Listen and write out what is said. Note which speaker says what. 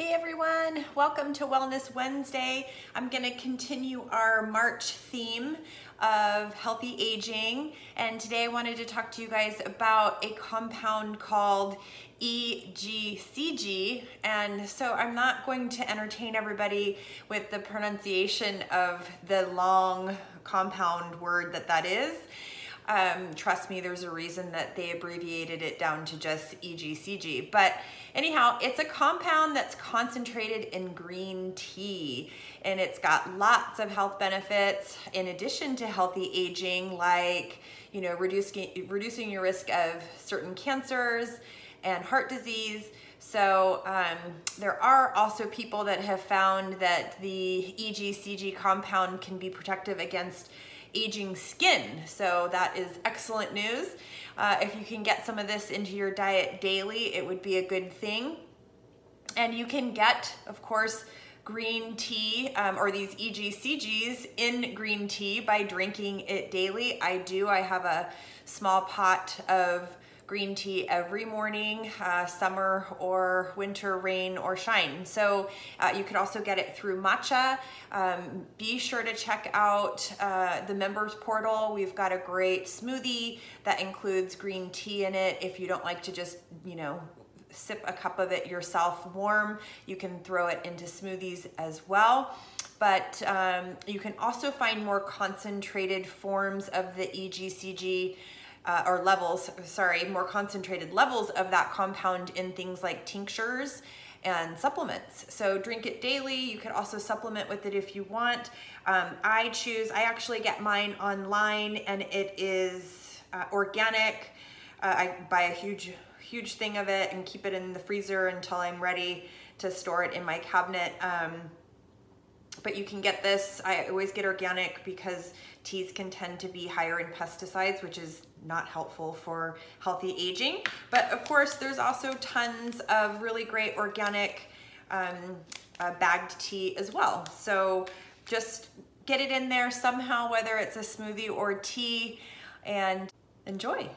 Speaker 1: Hey everyone, welcome to Wellness Wednesday. I'm going to continue our March theme of healthy aging, and today I wanted to talk to you guys about a compound called EGCG. And so I'm not going to entertain everybody with the pronunciation of the long compound word that that is. Um, trust me, there's a reason that they abbreviated it down to just EGCG. But anyhow, it's a compound that's concentrated in green tea and it's got lots of health benefits in addition to healthy aging, like, you know, reducing, reducing your risk of certain cancers and heart disease. So um, there are also people that have found that the EGCG compound can be protective against aging skin. So that is excellent news. Uh, if you can get some of this into your diet daily, it would be a good thing. And you can get, of course, green tea um, or these EGCGs in green tea by drinking it daily. I do. I have a small pot of green tea every morning, uh, summer or winter, rain or shine. So uh, you could also get it through matcha. Um, be sure to check out uh, the members portal. We've got a great smoothie that includes green tea in it. If you don't like to just, you know, sip a cup of it yourself warm, you can throw it into smoothies as well but um, you can also find more concentrated forms of the EGCG uh, or levels, sorry, more concentrated levels of that compound in things like tinctures and supplements. So drink it daily. You could also supplement with it if you want. Um, I choose, I actually get mine online and it is uh, organic. Uh, I buy a huge, huge thing of it and keep it in the freezer until I'm ready to store it in my cabinet. Um, but you can get this. I always get organic because teas can tend to be higher in pesticides, which is not helpful for healthy aging. But of course, there's also tons of really great organic um, uh, bagged tea as well. So just get it in there somehow, whether it's a smoothie or tea, and enjoy.